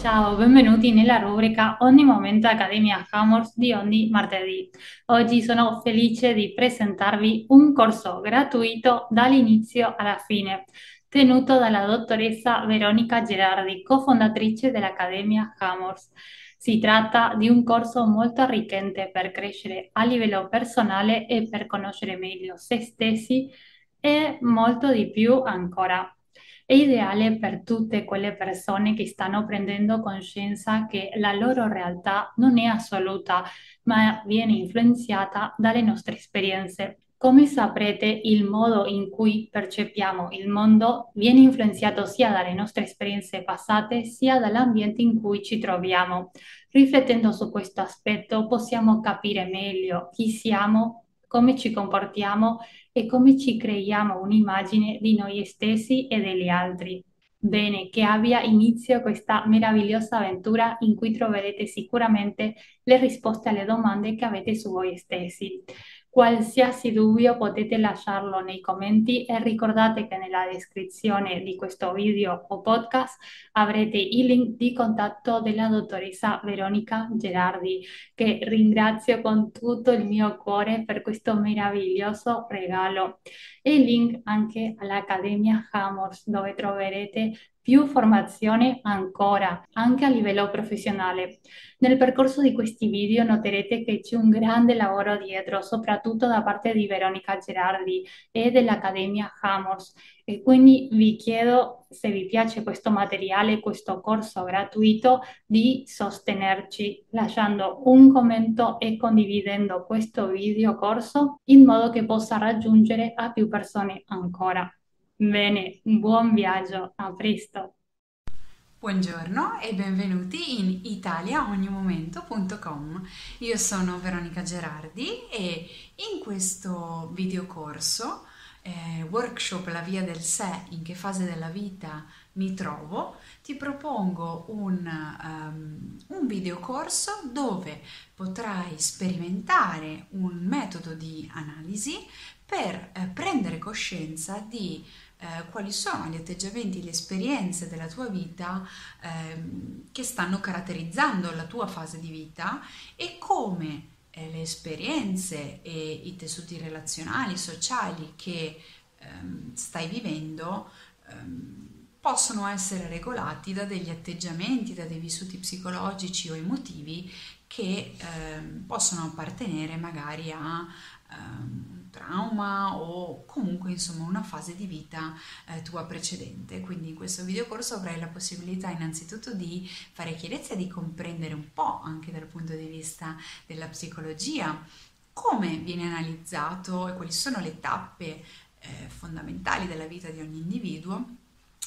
Ciao, benvenuti nella rubrica Ogni Momento Accademia Hammers di ogni martedì. Oggi sono felice di presentarvi un corso gratuito dall'inizio alla fine, tenuto dalla dottoressa Veronica Gerardi, cofondatrice dell'Accademia Hammers. Si tratta di un corso molto arricchente per crescere a livello personale e per conoscere meglio se stessi e molto di più ancora. È ideale per tutte quelle persone che stanno prendendo coscienza che la loro realtà non è assoluta, ma viene influenzata dalle nostre esperienze. Come saprete, il modo in cui percepiamo il mondo viene influenzato sia dalle nostre esperienze passate, sia dall'ambiente in cui ci troviamo. Riflettendo su questo aspetto, possiamo capire meglio chi siamo, come ci comportiamo e come ci creiamo un'immagine di noi stessi e degli altri. Bene, che abbia inizio questa meravigliosa avventura in cui troverete sicuramente le risposte alle domande che avete su voi stessi. Qualsiasi dubbio potete lasciarlo nei commenti e ricordate che nella descrizione di questo video o podcast avrete il link di contatto della dottoressa Veronica Gerardi, che ringrazio con tutto il mio cuore per questo meraviglioso regalo. E il link anche all'Accademia Hammers, dove troverete più formazione ancora, anche a livello professionale. Nel percorso di questi video noterete che c'è un grande lavoro dietro, soprattutto da parte di Veronica Gerardi e dell'Accademia Hammers. E quindi vi chiedo, se vi piace questo materiale, questo corso gratuito, di sostenerci lasciando un commento e condividendo questo video corso in modo che possa raggiungere a più persone ancora. Bene, buon viaggio, a presto. Buongiorno e benvenuti in italiaognomomento.com. Io sono Veronica Gerardi e in questo videocorso, eh, workshop La via del sé, in che fase della vita mi trovo, ti propongo un, um, un videocorso dove potrai sperimentare un metodo di analisi per eh, prendere coscienza di eh, quali sono gli atteggiamenti, le esperienze della tua vita ehm, che stanno caratterizzando la tua fase di vita e come eh, le esperienze e i tessuti relazionali, sociali che ehm, stai vivendo ehm, possono essere regolati da degli atteggiamenti, da dei vissuti psicologici o emotivi che ehm, possono appartenere magari a um, trauma o comunque insomma una fase di vita eh, tua precedente. Quindi in questo videocorso avrai la possibilità innanzitutto di fare chiarezza e di comprendere un po' anche dal punto di vista della psicologia come viene analizzato e quali sono le tappe eh, fondamentali della vita di ogni individuo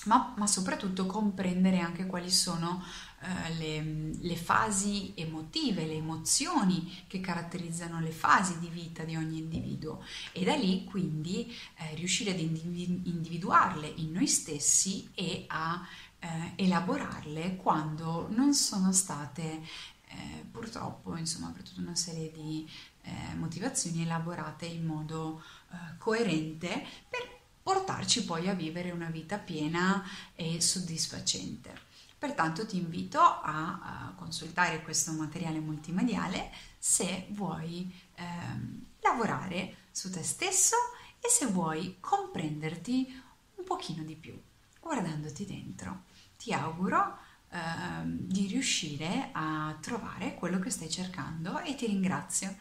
ma, ma, soprattutto comprendere anche quali sono eh, le, le, fasi emotive, le emozioni che caratterizzano le fasi di vita di ogni individuo. E da lì quindi eh, riuscire ad individuarle in noi stessi e a eh, elaborarle quando non sono state eh, purtroppo insomma per tutta una serie di eh, motivazioni elaborate in modo eh, coerente per portarci poi a vivere una vita piena e soddisfacente. Pertanto ti invito a, consultare questo materiale multimediale se vuoi ehm, lavorare su te stesso e se vuoi comprenderti un pochino di più, guardandoti dentro. Ti auguro ehm, di riuscire a trovare quello che stai cercando e ti ringrazio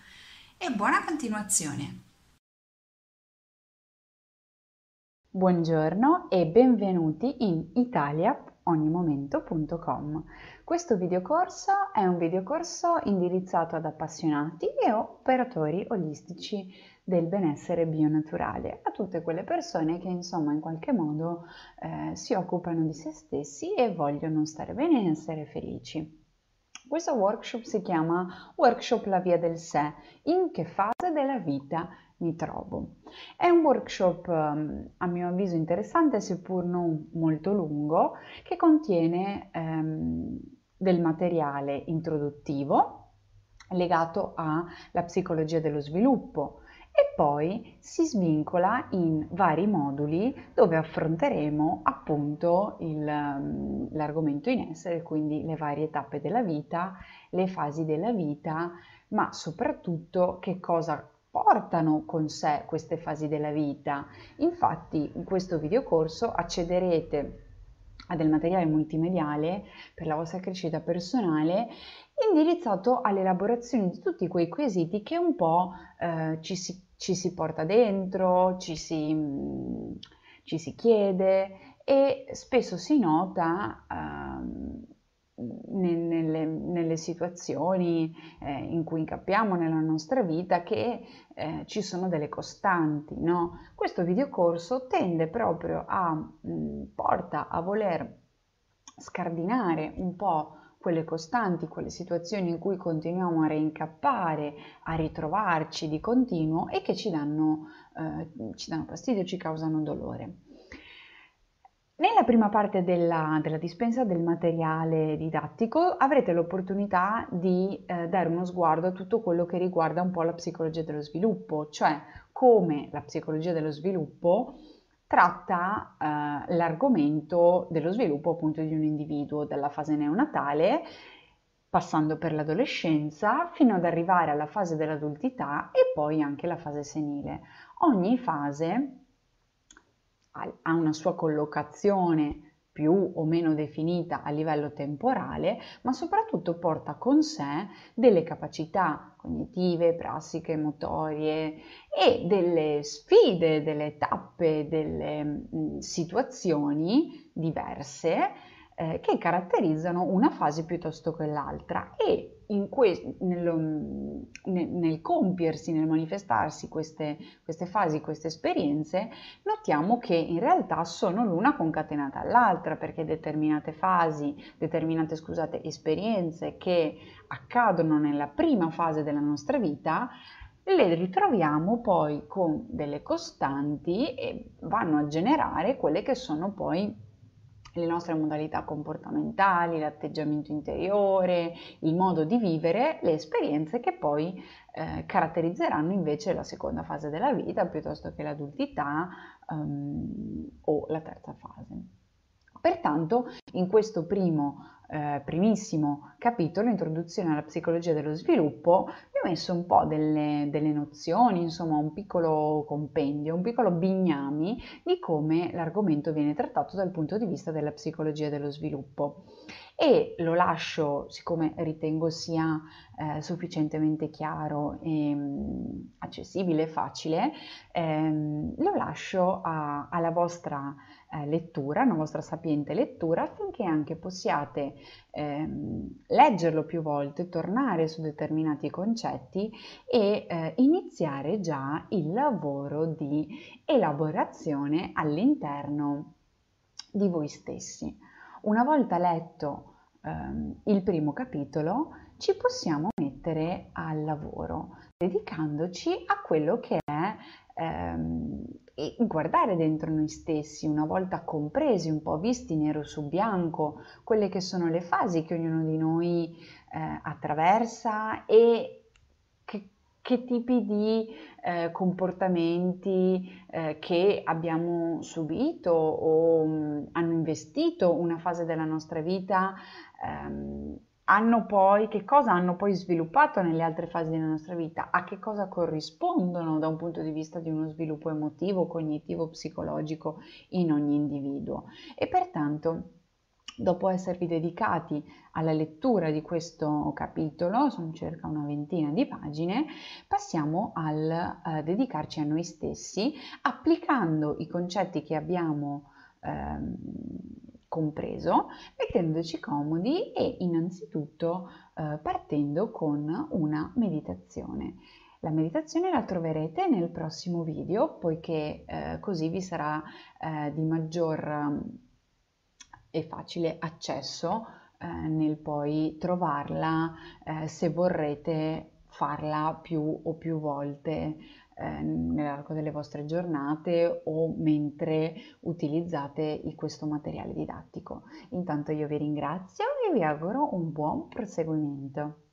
e buona continuazione. Buongiorno e benvenuti in italiaognomomento.com. Questo videocorso è un videocorso indirizzato ad appassionati e operatori olistici del benessere bionaturale, a tutte quelle persone che insomma in qualche modo eh, si occupano di se stessi e vogliono stare bene e essere felici. Questo workshop si chiama Workshop La Via del Sé, in che fase della vita mi trovo. È un workshop ehm, a mio avviso interessante, seppur non molto lungo, che contiene ehm, del materiale introduttivo legato alla psicologia dello sviluppo e poi si svincola in vari moduli dove affronteremo appunto il, mm, l'argomento in essere, quindi le varie tappe della vita, le fasi della vita, ma soprattutto che cosa portano con sé queste fasi della vita. Infatti in questo videocorso accederete a del materiale multimediale per la vostra crescita personale indirizzato all'elaborazione di tutti quei quesiti che un po' eh, ci, si, ci, si, porta dentro, ci si, mh, ci si chiede e spesso si nota eh, nelle, nelle, situazioni eh, in cui incappiamo nella nostra vita che eh, ci sono delle costanti. No? Questo videocorso tende proprio a, mh, porta a voler scardinare un po' quelle costanti, quelle situazioni in cui continuiamo a reincappare, a ritrovarci di continuo e che ci danno, eh, ci danno fastidio, ci causano dolore. Nella prima parte della, della, dispensa del materiale didattico avrete l'opportunità di eh, dare uno sguardo a tutto quello che riguarda un po' la psicologia dello sviluppo, cioè come la psicologia dello sviluppo tratta eh, l'argomento dello sviluppo appunto di un individuo dalla fase neonatale passando per l'adolescenza fino ad arrivare alla fase dell'adultità e poi anche la fase senile. Ogni fase ha una sua collocazione più o meno definita a livello temporale, ma soprattutto porta con sé delle capacità cognitive, prassiche, motorie e delle sfide, delle tappe, delle mh, situazioni diverse eh, che caratterizzano una fase piuttosto che l'altra. E que- nello, nel, nel, compiersi, nel manifestarsi queste, queste fasi, queste esperienze, notiamo che in realtà sono l'una concatenata all'altra perché determinate fasi, determinate scusate, esperienze che accadono nella prima fase della nostra vita le ritroviamo poi con delle costanti e vanno a generare quelle che sono poi le nostre modalità comportamentali, l'atteggiamento interiore, il modo di vivere, le esperienze che poi eh, caratterizzeranno invece la seconda fase della vita piuttosto che l'adultità um, o la terza fase. Pertanto in questo primo eh, primissimo capitolo, Introduzione alla psicologia dello sviluppo, vi ho messo un po' delle, delle nozioni, insomma un piccolo compendio, un piccolo bignami di come l'argomento viene trattato dal punto di vista della psicologia dello sviluppo. E lo lascio, siccome ritengo sia eh, sufficientemente chiaro e mh, mm, accessibile facile, ehm, lo lascio a, alla vostra eh, lettura, una vostra sapiente lettura, affinché anche possiate ehm, leggerlo più volte, tornare su determinati concetti e eh, iniziare già il lavoro di elaborazione all'interno di voi stessi. Una volta letto ehm, il primo capitolo, ci possiamo mettere al lavoro, dedicandoci a quello che è ehm, guardare dentro noi stessi, una volta compresi, un po' visti nero su bianco, quelle che sono le fasi che ognuno di noi eh, attraversa e che tipi di eh, comportamenti eh, che abbiamo subito o mh, mm, hanno investito una fase della nostra vita ehm, hanno poi, che cosa hanno poi sviluppato nelle altre fasi della nostra vita, a che cosa corrispondono da un punto di vista di uno sviluppo emotivo, cognitivo, psicologico in ogni individuo. E pertanto Dopo esservi dedicati alla lettura di questo capitolo, sono circa una ventina di pagine, passiamo al eh, dedicarci a noi stessi applicando i concetti che abbiamo ehm, compreso, mettendoci comodi e innanzitutto eh, partendo con una meditazione. La meditazione la troverete nel prossimo video poiché eh, così vi sarà eh, di maggior e facile accesso eh, nel poi trovarla eh, se vorrete farla più o più volte eh, nell'arco delle vostre giornate o mentre utilizzate questo materiale didattico. Intanto io vi ringrazio e vi auguro un buon proseguimento.